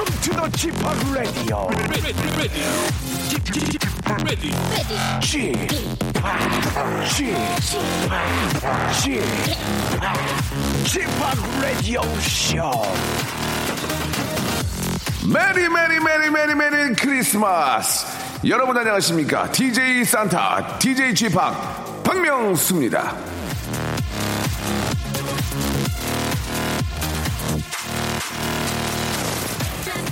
Welcome to the Chip Radio. Chip, Chip, Chip, Radio Show. 메리 메리 메리 메리 메리 크리스마스. 여러분 안녕하십니까? DJ 산타, DJ 지팍 박명수입니다.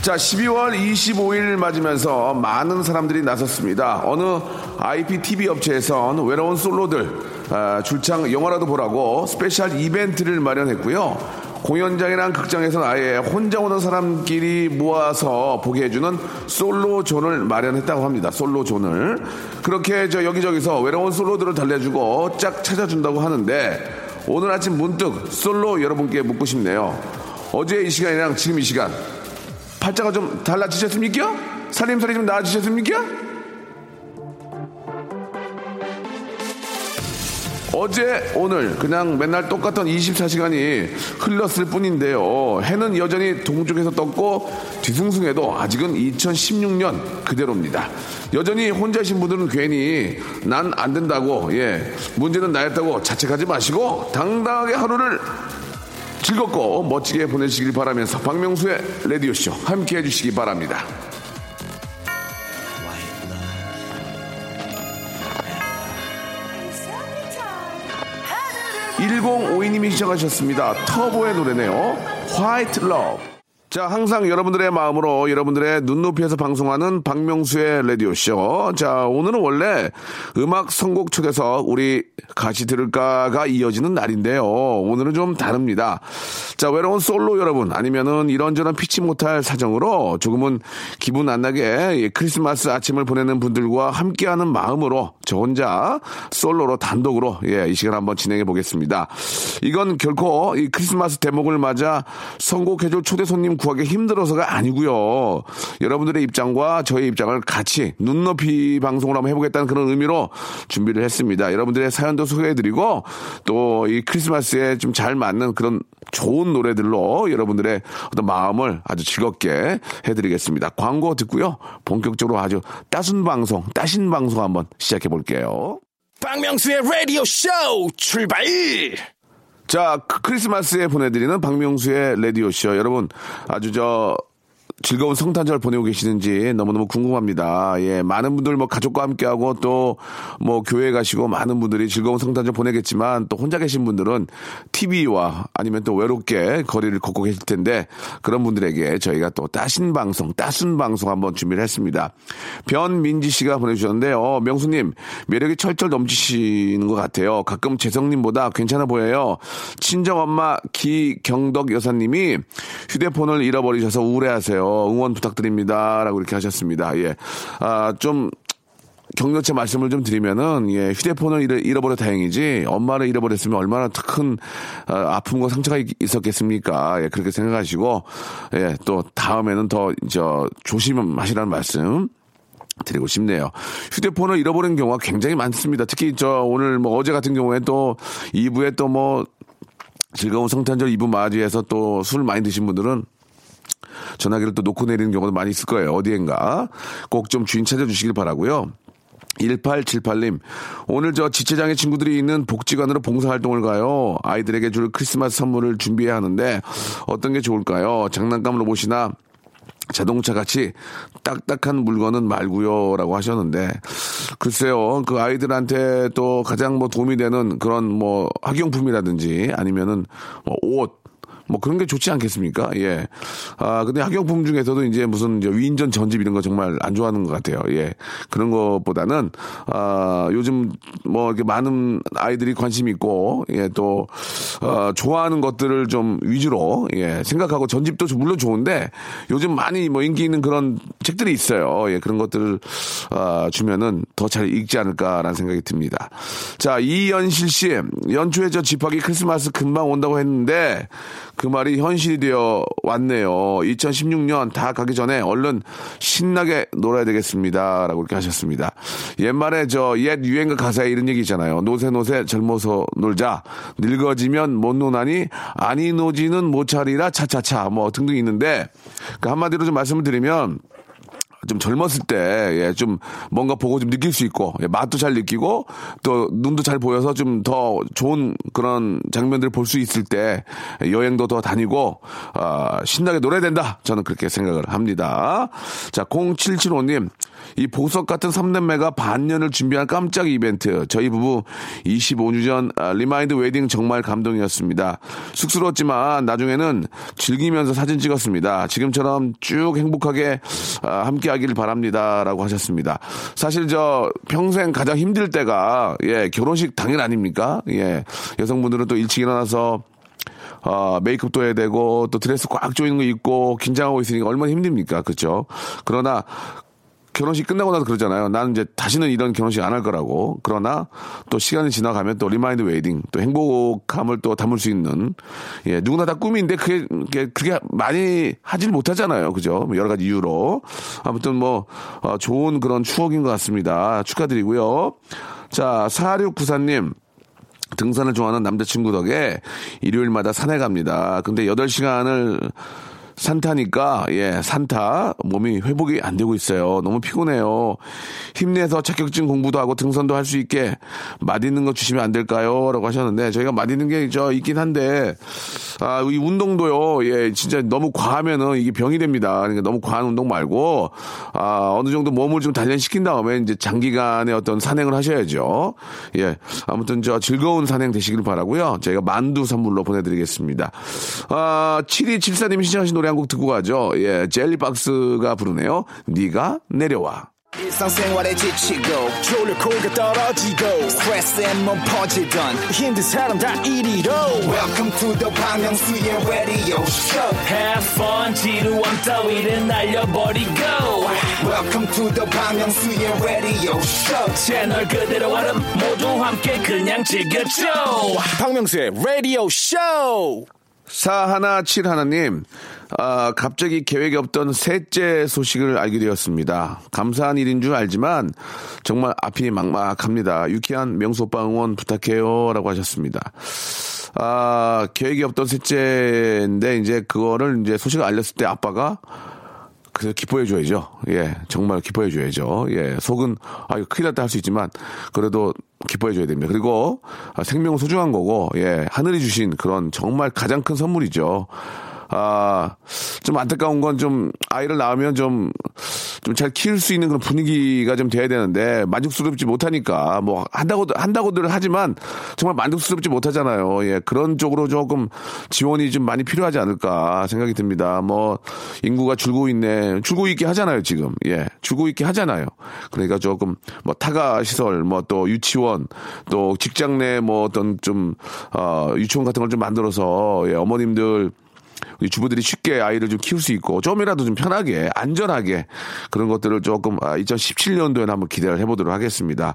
자, 12월 25일 맞으면서 많은 사람들이 나섰습니다. 어느 IPTV 업체에선 외로운 솔로들 아, 줄창 영화라도 보라고 special 이벤트를 마련했고요. 공연장이랑 극장에서는 아예 혼자 오는 사람끼리 모아서 보게 해주는 솔로 zone을 마련했다고 합니다. 솔로 zone을. 그렇게 저 여기저기서 외로운 솔로들을 달래주고 짝 찾아준다고 하는데 오늘 아침 문득 솔로 여러분께 묻고 싶네요. 어제 이 시간이랑 지금 이 시간 팔자가 좀 달라지셨습니까? 살림살이 좀 나아지셨습니까? 어제 오늘 그냥 맨날 똑같던 24시간이 흘렀을 뿐인데요. 해는 여전히 동쪽에서 떴고 뒤숭숭해도 아직은 2016년 그대로입니다. 여전히 혼자신 분들은 괜히 난 안 된다고 예 문제는 나였다고 자책하지 마시고 당당하게 하루를 즐겁고 멋지게 보내시길 바라면서 박명수의 라디오쇼 함께 해주시기 바랍니다. 1052님이 시청하셨습니다. 터보의 노래네요. White Love. 자, 항상 여러분들의 마음으로 여러분들의 눈높이에서 방송하는 박명수의 라디오쇼. 자, 오늘은 원래 음악 선곡 초대석 우리 같이 들을까가 이어지는 날인데요. 오늘은 좀 다릅니다. 자, 외로운 솔로 여러분, 아니면은 이런저런 피치 못할 사정으로 조금은 기분 안 나게 크리스마스 아침을 보내는 분들과 함께하는 마음으로 저 혼자 솔로로 단독으로 예, 이 시간 한번 진행해 보겠습니다. 이건 결코 이 크리스마스 대목을 맞아 선곡해줄 초대 손님 구하기 힘들어서가 아니고요. 여러분들의 입장과 저의 입장을 같이 눈높이 방송을 한번 해보겠다는 그런 의미로 준비를 했습니다. 여러분들의 사연도 소개해드리고 또 이 크리스마스에 좀 잘 맞는 그런 좋은 노래들로 여러분들의 어떤 마음을 아주 즐겁게 해드리겠습니다. 광고 듣고요. 본격적으로 아주 따순 방송, 따신 방송 한번 시작해 볼게요. 박명수의 라디오 쇼 출발! 자, 크- 크리스마스에 보내드리는 박명수의 라디오쇼. 여러분, 아주 저, 즐거운 성탄절 보내고 계시는지 너무너무 궁금합니다. 예, 많은 분들 뭐 가족과 함께하고 또 뭐 교회 가시고 많은 분들이 즐거운 성탄절 보내겠지만 또 혼자 계신 분들은 TV와 아니면 또 외롭게 거리를 걷고 계실 텐데 그런 분들에게 저희가 또 따신 방송, 따순 방송 한번 준비를 했습니다. 변민지 씨가 보내주셨는데요. 명수님, 매력이 철철 넘치시는 것 같아요. 가끔 재성님보다 괜찮아 보여요. 친정엄마 기경덕 여사님이 휴대폰을 잃어버리셔서 우울해하세요. 응원 부탁드립니다. 라고 이렇게 하셨습니다. 예. 아, 좀, 격려체 말씀을 좀 드리면은, 예, 휴대폰을 잃어, 잃어버려 다행이지, 엄마를 잃어버렸으면 얼마나 큰, 아, 아픔과 상처가 있- 있었겠습니까. 예, 그렇게 생각하시고, 예, 또 다음에는 더, 저, 조심하시라는 말씀. 드리고 싶네요. 휴대폰을 잃어버린 경우가 굉장히 많습니다. 특히 저 오늘 뭐 어제 같은 경우에 또 2부에 또뭐 즐거운 성탄절 2부 맞이해서 또 술 많이 드신 분들은 전화기를 또 놓고 내리는 경우도 많이 있을 거예요. 어디엔가. 꼭 좀 주인 찾아주시길 바라고요. 1878님, 오늘 저 지체장애 친구들이 있는 복지관으로 봉사활동을 가요. 아이들에게 줄 크리스마스 선물을 준비해야 하는데 어떤 게 좋을까요? 장난감 로봇이나 자동차 같이 딱딱한 물건은 말고요 라고 하셨는데 글쎄요 그 아이들한테 또 가장 뭐 도움이 되는 그런 뭐 학용품이라든지 아니면은 뭐 옷 뭐 그런 게 좋지 않겠습니까? 예. 아, 근데 학용품 중에서도 이제 무슨 이제 위인전 전집 이런 거 정말 안 좋아하는 것 같아요. 예. 그런 것보다는, 아, 요즘 뭐 이렇게 많은 아이들이 관심 있고, 예, 또, 어, 좋아하는 것들을 좀 위주로, 예, 생각하고 전집도 물론 좋은데 요즘 많이 뭐 인기 있는 그런 책들이 있어요. 예, 그런 것들을, 아, 주면은 더 잘 읽지 않을까라는 생각이 듭니다. 자, 이연실 씨, 연초에 저 집하기 크리스마스 금방 온다고 했는데 그 말이 현실이 되어 왔네요. 2016년 다 가기 전에 얼른 신나게 놀아야 되겠습니다. 라고 이렇게 하셨습니다. 옛말에 저 옛 유행가 가사에 이런 얘기 있잖아요. 노세 노세 젊어서 놀자. 늙어지면 못 노나니 아니 노지는 못 차리라 차차차 뭐 등등 있는데 그 한마디로 좀 말씀을 드리면 좀 젊었을 때, 예, 좀 뭔가 보고 좀 느낄 수 있고, 예, 맛도 잘 느끼고, 또 눈도 잘 보여서 좀 더 좋은 그런 장면들을 볼 수 있을 때, 여행도 더 다니고, 아, 신나게 놀아야 된다. 저는 그렇게 생각을 합니다. 자, 0775님. 이 보석 같은 3남매가 반년을 준비한 깜짝 이벤트. 저희 부부 25년 전 아, remind wedding 정말 감동이었습니다. 쑥스러웠지만 나중에는 즐기면서 사진 찍었습니다. 지금처럼 쭉 행복하게 아, 함께 하길 바랍니다. 라고 하셨습니다. 사실 저 평생 가장 힘들 때가 예, 결혼식 당일 아닙니까? 예. 여성분들은 또 일찍 일어나서 어, 메이크업도 해야 되고 또 드레스 꽉 조이는 거 입고 긴장하고 있으니까 얼마나 힘듭니까? 그렇죠? 그러나 결혼식 끝나고 나서 그러잖아요. 나는 이제 다시는 이런 결혼식 안 할 거라고. 그러나 또 시간이 지나가면 또 remind wedding, 또 행복함을 또 담을 수 있는, 예, 누구나 다 꿈인데 그게, 그게, 그게 많이 하질 못하잖아요. 그죠? 뭐 여러 가지 이유로. 아무튼 뭐, 어, 좋은 그런 추억인 것 같습니다. 축하드리고요. 자, 4694님. 등산을 좋아하는 남자친구 덕에 일요일마다 산에 갑니다. 근데 8시간을 산타니까 예 산타 몸이 회복이 안 되고 있어요. 너무 피곤해요. 힘내서 자격증 공부도 하고 등산도 할 수 있게 맛있는 거 주시면 안 될까요?라고 하셨는데 저희가 맛있는 게 저 있긴 한데 아 이 운동도요 예 진짜 너무 과하면은 이게 병이 됩니다. 그러니까 너무 과한 운동 말고 아 어느 정도 몸을 좀 단련시킨 다음에 이제 장기간의 어떤 산행을 하셔야죠. 예 아무튼 저 즐거운 산행 되시길 바라고요. 저희가 만두 선물로 보내드리겠습니다. 아 7274님이 신청하신 노래 노래 한 곡 듣고 가죠. 예, 젤리박스가 부르네요. 네가 내려와. 지치고, 떨어지고, 퍼지던, welcome to the Bang radio show have fun 지루한 따위를 날려버리고 welcome to the Bang radio show 채널 그대로 얼음 모두 함께 그냥 즐겨줘 박명수의 라디오 쇼 417 하나님, 아, 갑자기 계획이 없던 셋째 소식을 알게 되었습니다. 감사한 일인 줄 알지만 정말 앞이 막막합니다. 유쾌한 명소 오빠 응원 부탁해요. 라고 하셨습니다. 아, 계획이 없던 셋째인데 이제 그거를 이제 소식을 알렸을 때 아빠가 그래서 기뻐해 줘야죠. 예, 정말 기뻐해 줘야죠. 예, 속은, 아, 이거 큰일 났다 할 수 있지만, 그래도 기뻐해 줘야 됩니다. 그리고, 아, 생명은 소중한 거고, 예, 하늘이 주신 그런 정말 가장 큰 선물이죠. 아, 좀 안타까운 건 좀 아이를 낳으면 좀, 좀 잘 키울 수 있는 그런 분위기가 좀 돼야 되는데 만족스럽지 못하니까 뭐 한다고, 한다고들 하지만 정말 만족스럽지 못하잖아요. 예, 그런 쪽으로 조금 지원이 좀 많이 필요하지 않을까 생각이 듭니다. 뭐 인구가 줄고 있네. 줄고 있게 하잖아요, 지금. 예, 줄고 있게 하잖아요. 그러니까 조금 뭐 타가 시설, 뭐 또 유치원, 또 직장 내 뭐 어떤 좀, 어, 유치원 같은 걸 좀 만들어서 예, 어머님들 주부들이 쉽게 아이를 좀 키울 수 있고 좀이라도 좀 편하게 안전하게 그런 것들을 조금 아, 2017년도에 한번 기대를 해보도록 하겠습니다.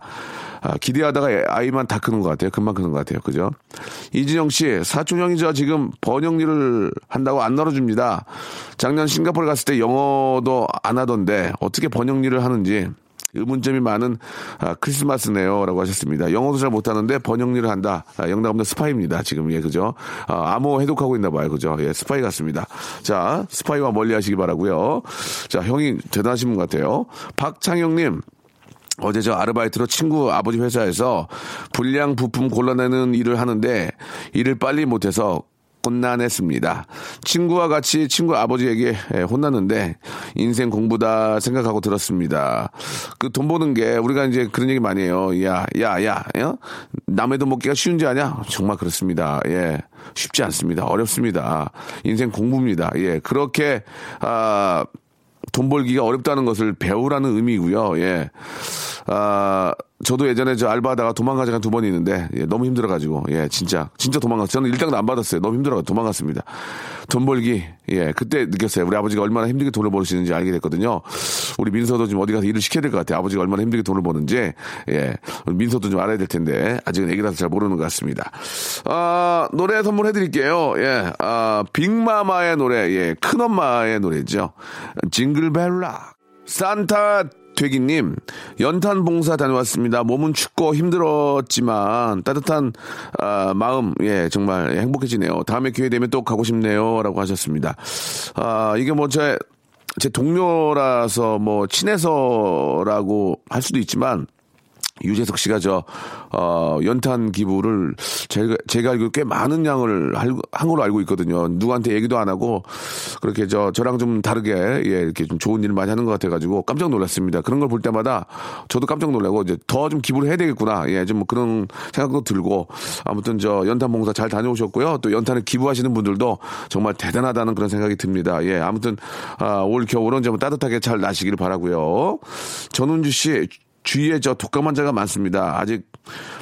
아, 기대하다가 아이만 다 크는 것 같아요. 금방 크는 것 같아요. 그죠? 이진영 씨 사촌 형이 저 지금 번역 일을 한다고 안 넣어줍니다. 작년 싱가포르 갔을 때 영어도 안 하던데 어떻게 번역 일을 하는지 의문점이 많은 아, 크리스마스네요라고 하셨습니다. 영어도 잘 못하는데 번역일을 한다. 아, 영락없는 스파이입니다. 지금 예 그죠? 아, 암호 해독하고 있나 봐요. 그죠? 예 스파이 같습니다. 자 스파이와 멀리하시기 바라고요. 자 형이 대단하신 분 같아요. 박창영님. 어제 저 아르바이트로 친구 아버지 회사에서 불량 부품 골라내는 일을 하는데 일을 빨리 못해서 곤란했습니다. 친구와 같이 친구 아버지에게 예, 혼났는데 인생 공부다 생각하고 들었습니다. 그 돈 버는 게 우리가 이제 그런 얘기 많이 해요. 야, 야, 야, 야? 남의 돈 먹기가 쉬운 지 아냐? 정말 그렇습니다. 예. 쉽지 않습니다. 어렵습니다. 인생 공부입니다. 예. 그렇게, 아, 돈 벌기가 어렵다는 것을 배우라는 의미고요. 예. 아, 저도 예전에 저 알바하다가 도망가지 한두번 있는데 예, 너무 힘들어가지고 예 진짜 진짜 도망갔어요. 저는 일당도 안 받았어요. 너무 힘들어 도망갔습니다. 돈 벌기 예 그때 느꼈어요. 우리 아버지가 얼마나 힘들게 돈을 버시는지 알게 됐거든요. 우리 민서도 좀 어디 가서 일을 시켜야 될 것 같아요. 아버지가 얼마나 힘들게 돈을 버는지 예 민서도 좀 알아야 될 텐데 아직은 애기라서 잘 모르는 것 같습니다. 아 노래 선물해드릴게요. 예아 빅마마의 노래 예 큰엄마의 노래죠. 징글벨락 산타 되기님, 연탄 봉사 다녀왔습니다. 몸은 춥고 힘들었지만 따뜻한 아, 마음, 예, 정말 행복해지네요. 다음에 기회 되면 또 가고 싶네요. 라고 하셨습니다. 아, 이게 뭐 제, 제 동료라서 뭐 친해서라고 할 수도 있지만 유재석 씨가 저, 어, 연탄 기부를 제가, 제가 알기로 꽤 많은 양을 할- 한 걸로 알고 있거든요. 누구한테 얘기도 안 하고 그렇게 저, 저랑 좀 다르게 예, 이렇게 좀 좋은 일을 많이 하는 것 같아가지고 깜짝 놀랐습니다. 그런 걸 볼 때마다 저도 깜짝 놀라고 이제 더 좀 기부를 해야 되겠구나. 예, 좀뭐 그런 생각도 들고 아무튼 저 연탄 봉사 잘 다녀오셨고요. 또 연탄을 기부하시는 분들도 정말 대단하다는 그런 생각이 듭니다. 예, 아무튼 아, 올 겨울은 좀 따뜻하게 잘 나시길 바라고요. 전운주 씨 주위에 저 독감 환자가 많습니다. 아직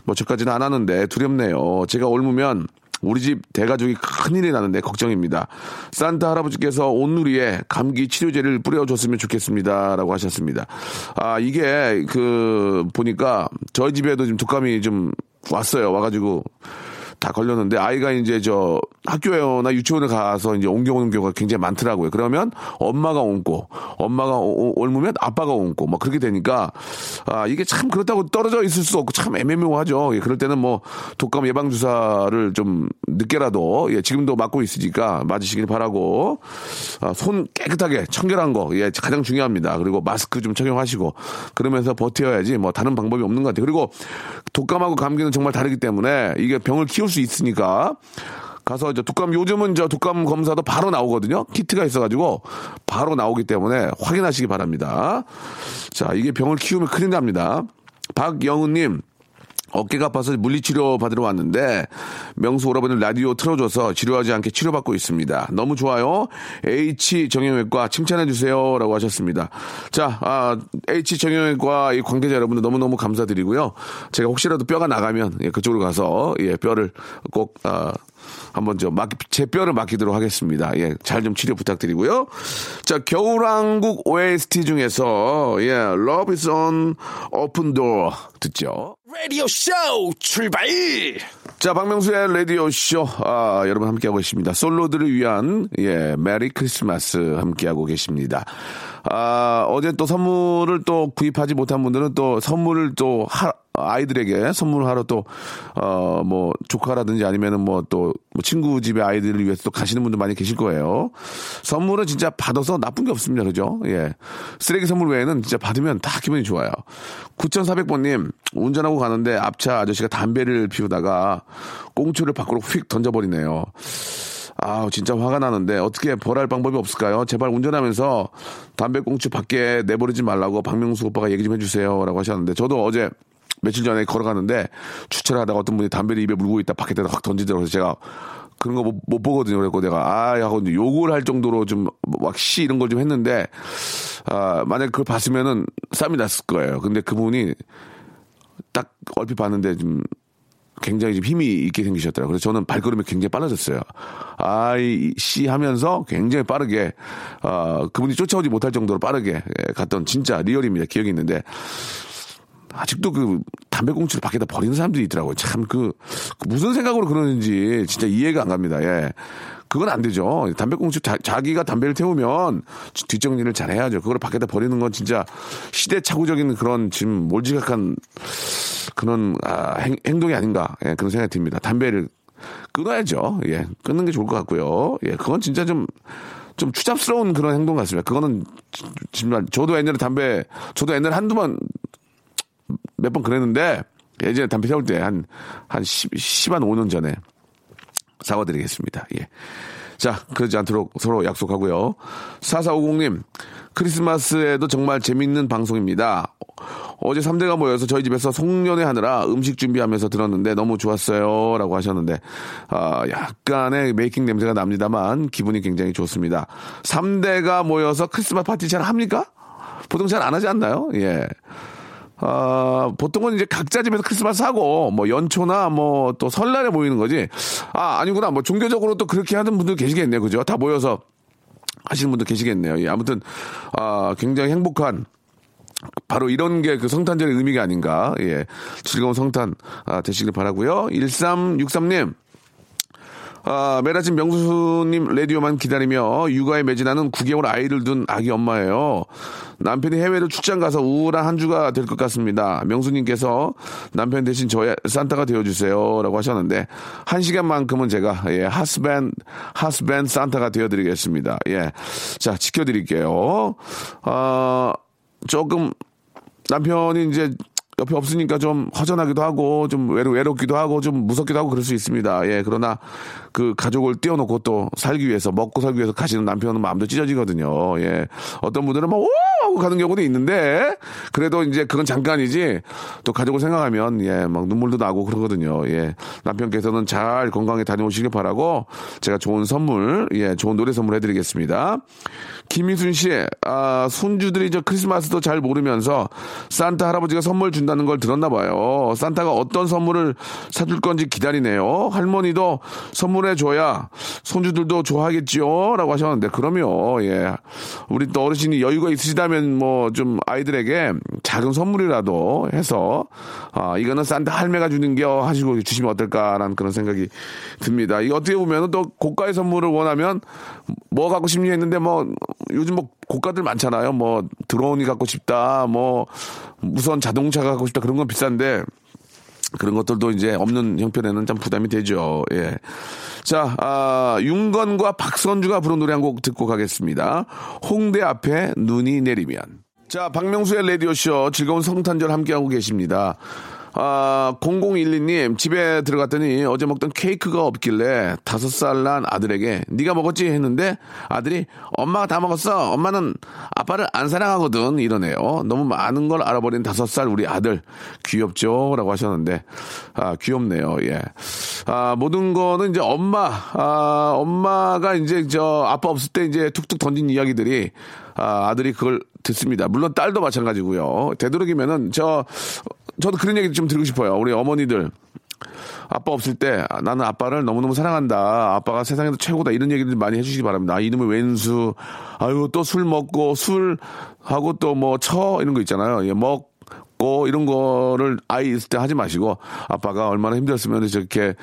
뭐 저까지는 안 하는데 두렵네요. 제가 옮으면 우리 집 대가족이 큰일이 나는데 걱정입니다. 산타 할아버지께서 온누리에 감기 치료제를 뿌려줬으면 좋겠습니다. 라고 하셨습니다. 아, 이게 그, 보니까 저희 집에도 지금 독감이 좀 왔어요. 와가지고 다 걸렸는데 아이가 이제 저 학교나 유치원에 가서 이제 옮겨오는 경우가 굉장히 많더라고요. 그러면 엄마가 옮고 엄마가 옮으면 아빠가 옮고 막 그렇게 되니까 아 이게 참 그렇다고 떨어져 있을 수 없고 참 애매모호하죠. 예, 그럴 때는 뭐 독감 예방 주사를 좀 늦게라도 예, 지금도 맞고 있으니까 맞으시길 바라고 아, 손 깨끗하게 청결한 거 예, 가장 중요합니다. 그리고 마스크 좀 착용하시고 그러면서 버텨야지 뭐 다른 방법이 없는 것 같아요. 그리고 독감하고 감기는 정말 다르기 때문에 이게 병을 키울 수 있으니까 가서 이제 독감 요즘은 저 독감 검사도 바로 나오거든요. 키트가 있어가지고 바로 나오기 때문에 확인하시기 바랍니다. 자 이게 병을 키우면 큰일 납니다. 박영우님 어깨가 아파서 물리치료 받으러 왔는데 명수 오라버니 라디오 틀어줘서 지루하지 않게 치료받고 있습니다. 너무 좋아요. H 정형외과 칭찬해 주세요라고 하셨습니다. 자, 아, H 정형외과 이 관계자 여러분들 너무너무 감사드리고요. 제가 혹시라도 뼈가 나가면 예, 그쪽으로 가서 예, 뼈를 꼭 아, 한번 저 맡기, 제 뼈를 맡기도록 하겠습니다. 예, 잘 좀 치료 부탁드리고요. 자, 겨울왕국 OST 중에서 예, Love is on Open Door 듣죠. 라디오 쇼 출발 자, 박명수의 라디오 쇼, 아, 여러분 함께하고 계십니다. 솔로들을 위한, 예, Merry Christmas 함께하고 계십니다. 아, 어제 또 선물을 또 구입하지 못한 분들은 또 선물을 또 하, 아이들에게 선물하러 또, 어, 뭐, 조카라든지 아니면은 뭐 또, 뭐 친구 집에 아이들을 위해서 또 가시는 분들 많이 계실 거예요. 선물은 진짜 받아서 나쁜 게 없습니다. 그죠? 예. 쓰레기 선물 외에는 진짜 받으면 다 기분이 좋아요. 9400번님, 운전하고 가는데 앞차 아저씨가 담배를 피우다가 꽁초를 밖으로 휙 던져버리네요. 아 진짜 화가 나는데 어떻게 벌할 방법이 없을까요? 제발 운전하면서 담배 꽁초 밖에 내버리지 말라고 박명수 오빠가 얘기 좀 해주세요라고 하셨는데 저도 어제 며칠 전에 걸어가는데 주차를 하다가 어떤 분이 담배를 입에 물고 있다 밖에다 확 던지더라고요. 그래서 제가 그런 거 못 보거든요. 그래고 내가 아 하고 욕을 할 정도로 좀 왁시 이런 걸 좀 했는데 아 만약 그걸 봤으면은 쌈이 났을 거예요. 근데 그분이 딱 얼핏 봤는데 좀 굉장히 좀 힘이 있게 생기셨더라고요. 그래서 저는 발걸음이 굉장히 빨라졌어요. 아이, 씨 하면서 굉장히 빠르게, 아, 그분이 쫓아오지 못할 정도로 빠르게 예, 갔던 진짜 리얼입니다. 기억이 있는데, 아직도 그 담배꽁초를 밖에다 버리는 사람들이 있더라고요. 참 그, 그 무슨 생각으로 그러는지 진짜 이해가 안 갑니다. 예. 그건 안 되죠. 담배꽁초 자, 자기가 담배를 태우면 뒷정리를 잘 해야죠. 그걸 밖에다 버리는 건 진짜 시대착오적인 그런 지금 몰지각한 그런 아, 행, 행동이 아닌가 예, 그런 생각이 듭니다. 담배를 끊어야죠. 예, 끊는 게 좋을 것 같고요. 예, 그건 진짜 좀, 좀 추잡스러운 그런 행동 같습니다. 그거는 정말 저도 옛날에 담배, 저도 옛날에 한두 번 몇 번 그랬는데 예전에 담배 태울 때 한, 한 10, 10 한 5년 전에 사과드리겠습니다. 예. 자, 그러지 않도록 서로 약속하고요. 4450님, 크리스마스에도 정말 재밌는 방송입니다. 어제 3대가 모여서 저희 집에서 송년회 하느라 음식 준비하면서 들었는데 너무 좋았어요. 라고 하셨는데, 아, 약간의 메이킹 냄새가 납니다만 기분이 굉장히 좋습니다. 3대가 모여서 크리스마스 파티 잘 합니까? 보통 잘 안 하지 않나요? 예. 아, 보통은 이제 각자 집에서 크리스마스 하고, 뭐, 연초나 뭐, 또 설날에 모이는 거지. 아, 아니구나. 뭐, 종교적으로 또 그렇게 하는 분들 계시겠네요. 그죠? 다 모여서 하시는 분들 계시겠네요. 예, 아무튼, 아, 굉장히 행복한, 바로 이런 게 그 성탄절의 의미가 아닌가. 예. 즐거운 성탄, 아, 되시길 바라고요 1363님. 아, 매일 아침 명수님 라디오만 기다리며 육아에 매진하는 9개월 아이를 둔 아기 엄마예요. 남편이 해외로 출장 가서 우울한 한 주가 될 것 같습니다. 명수님께서 남편 대신 저의 산타가 되어주세요. 라고 하셨는데, 한 시간만큼은 제가, 예, 하스밴, 하스밴 산타가 되어드리겠습니다. 예. 자, 지켜드릴게요. 아, 조금, 남편이 이제 옆에 없으니까 좀 허전하기도 하고 좀 외로, 외롭기도 하고 좀 무섭기도 하고 그럴 수 있습니다. 예, 그러나 그 가족을 띄워놓고 또 살기 위해서 먹고 살기 위해서 가시는 남편은 마음도 찢어지거든요. 예, 어떤 분들은 막 오! 하고 가는 경우도 있는데 그래도 이제 그건 잠깐이지 또 가족을 생각하면 예, 막 눈물도 나고 그러거든요. 예, 남편께서는 잘 건강히 다녀오시길 바라고 제가 좋은 선물, 예, 좋은 노래 선물 해드리겠습니다. 김희순 씨, 아, 손주들이 저 크리스마스도 잘 모르면서 산타 할아버지가 선물 준다는 걸 들었나 봐요. 산타가 어떤 선물을 사줄 건지 기다리네요. 할머니도 선물해 줘야 손주들도 좋아하겠지요. 라고 하셨는데, 그러면, 예. 우리 또 어르신이 여유가 있으시다면 뭐 좀 아이들에게 작은 선물이라도 해서, 아, 이거는 산타 할매가 주는 게 하시고 주시면 어떨까라는 그런 생각이 듭니다. 이 어떻게 보면 또 고가의 선물을 원하면 뭐 갖고 싶니 했는데 뭐 요즘 뭐 고가들 많잖아요. 뭐 드론이 갖고 싶다, 뭐 무선 자동차 갖고 싶다 그런 건 비싼데 그런 것들도 이제 없는 형편에는 참 부담이 되죠. 예. 자, 아, 윤건과 박선주가 부른 노래 한 곡 듣고 가겠습니다. 홍대 앞에 눈이 내리면. 자, 박명수의 라디오쇼 즐거운 성탄절 함께하고 계십니다. 아, 0012님 집에 들어갔더니 어제 먹던 케이크가 없길래 다섯 살 난 아들에게 네가 먹었지 했는데 아들이 엄마가 다 먹었어. 엄마는 아빠를 안 사랑하거든 이러네요. 너무 많은 걸 알아버린 다섯 살 우리 아들 귀엽죠라고 하셨는데 아 귀엽네요. 예. 아 모든 거는 이제 엄마 아 엄마가 이제 저 아빠 없을 때 이제 툭툭 던진 이야기들이 아, 아들이 그걸 듣습니다. 물론 딸도 마찬가지고요. 되도록이면은 저 저도 그런 얘기 좀 드리고 싶어요. 우리 어머니들 아빠 없을 때 아, 나는 아빠를 너무너무 사랑한다. 아빠가 세상에서 최고다. 이런 얘기들 많이 해주시기 바랍니다. 아, 이놈의 왼수. 아유, 또 술 먹고 술 하고 또 뭐 처 이런 거 있잖아요. 예, 먹 고 이런 거를 아이 있을 때 하지 마시고 아빠가 얼마나 힘들었으면 저렇게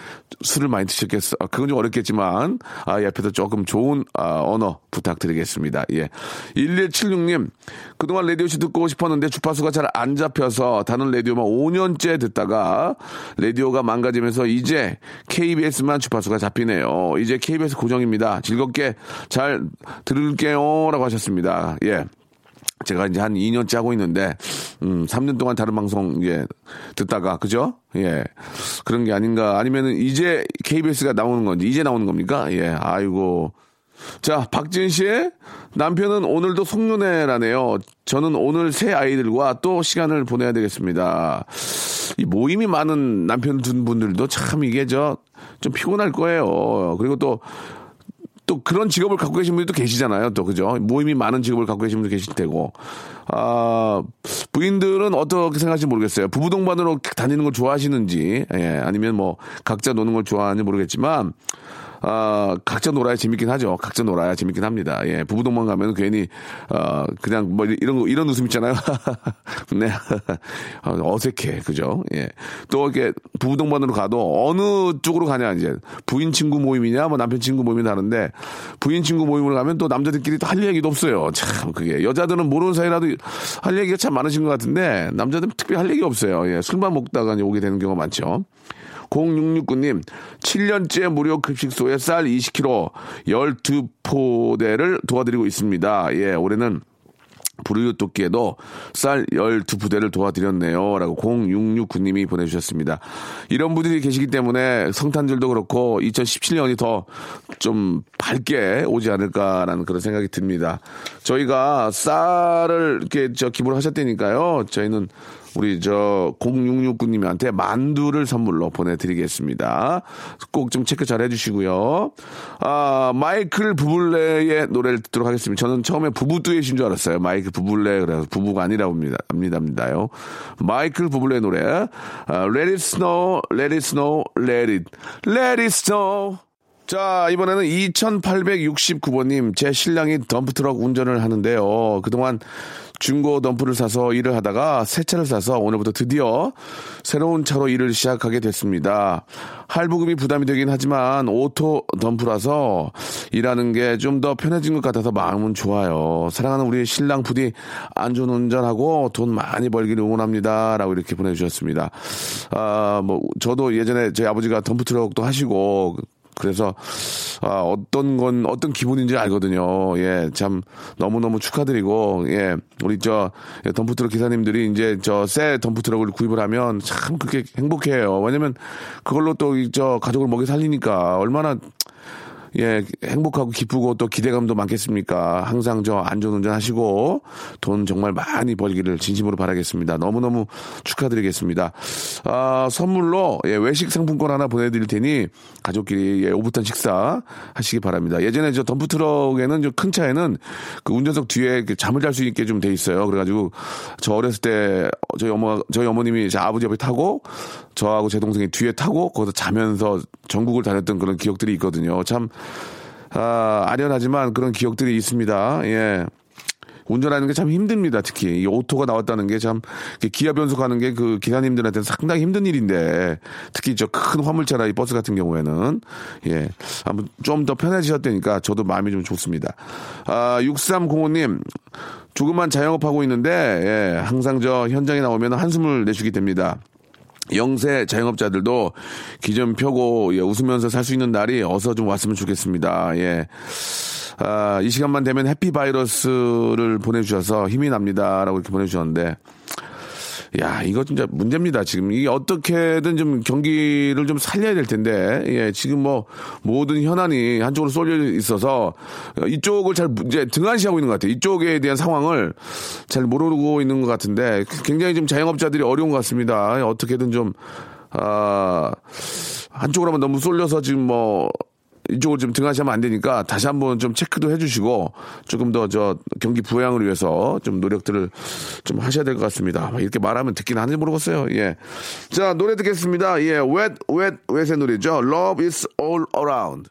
술을 많이 드셨겠어. 아, 그건 좀 어렵겠지만 아이 앞에서 조금 좋은 아, 언어 부탁드리겠습니다. 예. 1176님 그동안 라디오씨 듣고 싶었는데 주파수가 잘 안 잡혀서 다른 라디오만 5년째 듣다가 라디오가 망가지면서 이제 KBS만 주파수가 잡히네요. 이제 KBS 고정입니다. 즐겁게 잘 들을게요라고 하셨습니다. 예. 제가 이제 한 2년째 하고 있는데, 음, 3년 동안 다른 방송, 예, 듣다가, 그죠? 예. 그런 게 아닌가. 아니면은 이제 KBS가 나오는 건지, 이제 나오는 겁니까? 예, 아이고. 자, 박진 씨의 남편은 오늘도 송년회라네요. 저는 오늘 새 아이들과 또 시간을 보내야 되겠습니다. 이 모임이 많은 남편 둔 분들도 참 이게 저, 좀 피곤할 거예요. 그리고 또, 또 그런 직업을 갖고 계신 분들도 계시잖아요. 또 그죠? 모임이 많은 직업을 갖고 계신 분도 계실 테고. 아, 부인들은 어떻게 생각하실지 모르겠어요. 부부 동반으로 다니는 걸 좋아하시는지, 예, 아니면 뭐 각자 노는 걸 좋아하는지 모르겠지만 아, 각자 놀아야 재밌긴 하죠. 각자 놀아야 재밌긴 합니다. 예, 부부동반 가면 괜히, 어, 그냥 뭐 이런 거, 이런 웃음 있잖아요. 네. 어, 어색해. 그죠? 예. 또 이렇게 부부동반으로 가도 어느 쪽으로 가냐, 이제. 부인 친구 모임이냐, 뭐 남편 친구 모임이 다른데, 부인 친구 모임으로 가면 또 남자들끼리 또 할 얘기도 없어요. 참, 그게. 여자들은 모르는 사이라도 할 얘기가 참 많으신 것 같은데, 남자들은 특별히 할 얘기 없어요. 예. 술만 먹다가 오게 되는 경우가 많죠. 0669님, 7년째 무료 급식소에 쌀 20kg 12포대를 도와드리고 있습니다. 예, 올해는 불우유토끼에도 쌀 12부대를 도와드렸네요. 라고 0669님이 보내주셨습니다. 이런 분들이 계시기 때문에 성탄절도 그렇고 2017년이 더 좀 밝게 오지 않을까라는 그런 생각이 듭니다. 저희가 쌀을 이렇게 저 기부를 하셨다니까요. 저희는 우리 저 0669님한테 만두를 선물로 보내드리겠습니다. 꼭 좀 체크 잘 해주시고요. 아 마이클 부블레의 노래를 듣도록 하겠습니다. 저는 처음에 부부 듀엣인 줄 알았어요. 마이클 부블레 그래서 부부가 아니라고 합니다. 합니다요. 마이클 부블레 노래 아, Let It Snow, Let It Snow, Let It, Let It Snow. 자, 이번에는 2869번님, 제 신랑이 덤프트럭 운전을 하는데요. 그동안 중고 덤프를 사서 일을 하다가 새 차를 사서 오늘부터 드디어 새로운 차로 일을 시작하게 됐습니다. 할부금이 부담이 되긴 하지만 오토 덤프라서 일하는 게 좀 더 편해진 것 같아서 마음은 좋아요. 사랑하는 우리 신랑 부디 안전 운전하고 돈 많이 벌기를 응원합니다. 라고 이렇게 보내주셨습니다. 아, 뭐, 저도 예전에 저희 아버지가 덤프트럭도 하시고 그래서 아, 어떤 건 어떤 기분인지 알거든요. 예, 참 너무 너무 축하드리고 예, 우리 저 예, 덤프트럭 기사님들이 이제 저 새 덤프트럭을 구입을 하면 참 그렇게 행복해요. 왜냐면 그걸로 또 저 가족을 먹여 살리니까 얼마나 예, 행복하고 기쁘고 또 기대감도 많겠습니까? 항상 저 안전운전 하시고 돈 정말 많이 벌기를 진심으로 바라겠습니다. 너무너무 축하드리겠습니다. 아, 선물로 예, 외식 상품권 하나 보내드릴 테니 가족끼리 예, 오붓한 식사 하시기 바랍니다. 예전에 저 덤프트럭에는 좀큰 차에는 그 운전석 뒤에 잠을 잘 수 있게 좀 돼 있어요. 그래가지고 저 어렸을 때 저희 어머, 저희 어머님이 제 아버지 옆에 타고 저하고 제 동생이 뒤에 타고 거기서 자면서 전국을 다녔던 그런 기억들이 있거든요. 참, 아, 아련하지만 그런 기억들이 있습니다. 예. 운전하는 게 참 힘듭니다. 특히 이 오토가 나왔다는 게 참 기어 변속 하는 게 그 기사님들한테는 상당히 힘든 일인데 특히 저 큰 화물차나 이 버스 같은 경우에는 예 한번 좀 더 편해지셨다니까 저도 마음이 좀 좋습니다. 아 6305님 조그만 자영업하고 있는데 예 항상 저 현장에 나오면 한숨을 내쉬게 됩니다. 영세 자영업자들도 기좀 펴고 예, 웃으면서 살 수 있는 날이 어서 좀 왔으면 좋겠습니다. 예. 아, 이 시간만 되면 해피 바이러스를 보내주셔서 힘이 납니다라고 이렇게 보내주셨는데 야, 이거 진짜 문제입니다. 지금 이게 어떻게든 좀 경기를 좀 살려야 될 텐데, 예, 지금 뭐 모든 현안이 한쪽으로 쏠려 있어서 이쪽을 잘 이제 등한시하고 있는 것 같아요. 이쪽에 대한 상황을 잘 모르고 있는 것 같은데 굉장히 좀 자영업자들이 어려운 것 같습니다. 어떻게든 좀, 아, 한쪽으로만 너무 쏠려서 지금 뭐 이쪽을 좀 등하시면 안 되니까 다시 한번 좀 체크도 해주시고 조금 더 저 경기 부양을 위해서 좀 노력들을 좀 하셔야 될 것 같습니다. 이렇게 말하면 듣긴 하는지 모르겠어요. 예. 자, 노래 듣겠습니다. 예, wet, wet, wet의 노래죠. Love is all around.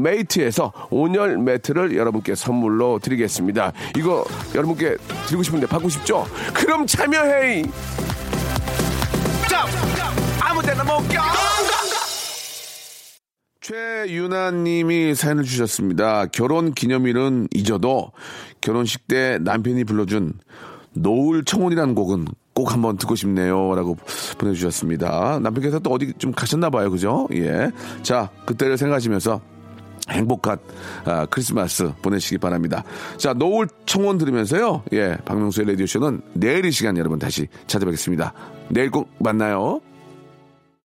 메이트에서 온열 매트를 여러분께 선물로 드리겠습니다. 이거 여러분께 드리고 싶은데 받고 싶죠? 그럼 참여해! 아무 데나 못 가! 최유나님이 사연을 주셨습니다. 결혼 기념일은 잊어도 결혼식 때 남편이 불러준 노을 청혼이라는 곡은 꼭 한번 듣고 싶네요라고 보내주셨습니다. 남편께서 또 어디 좀 가셨나 봐요, 그죠? 예. 자, 그때를 생각하시면서 행복한 아, 크리스마스 보내시기 바랍니다. 자, 노을 청혼 들으면서요. 예, 박명수의 라디오 쇼는 내일 이 시간 여러분 다시 찾아뵙겠습니다. 내일 꼭 만나요.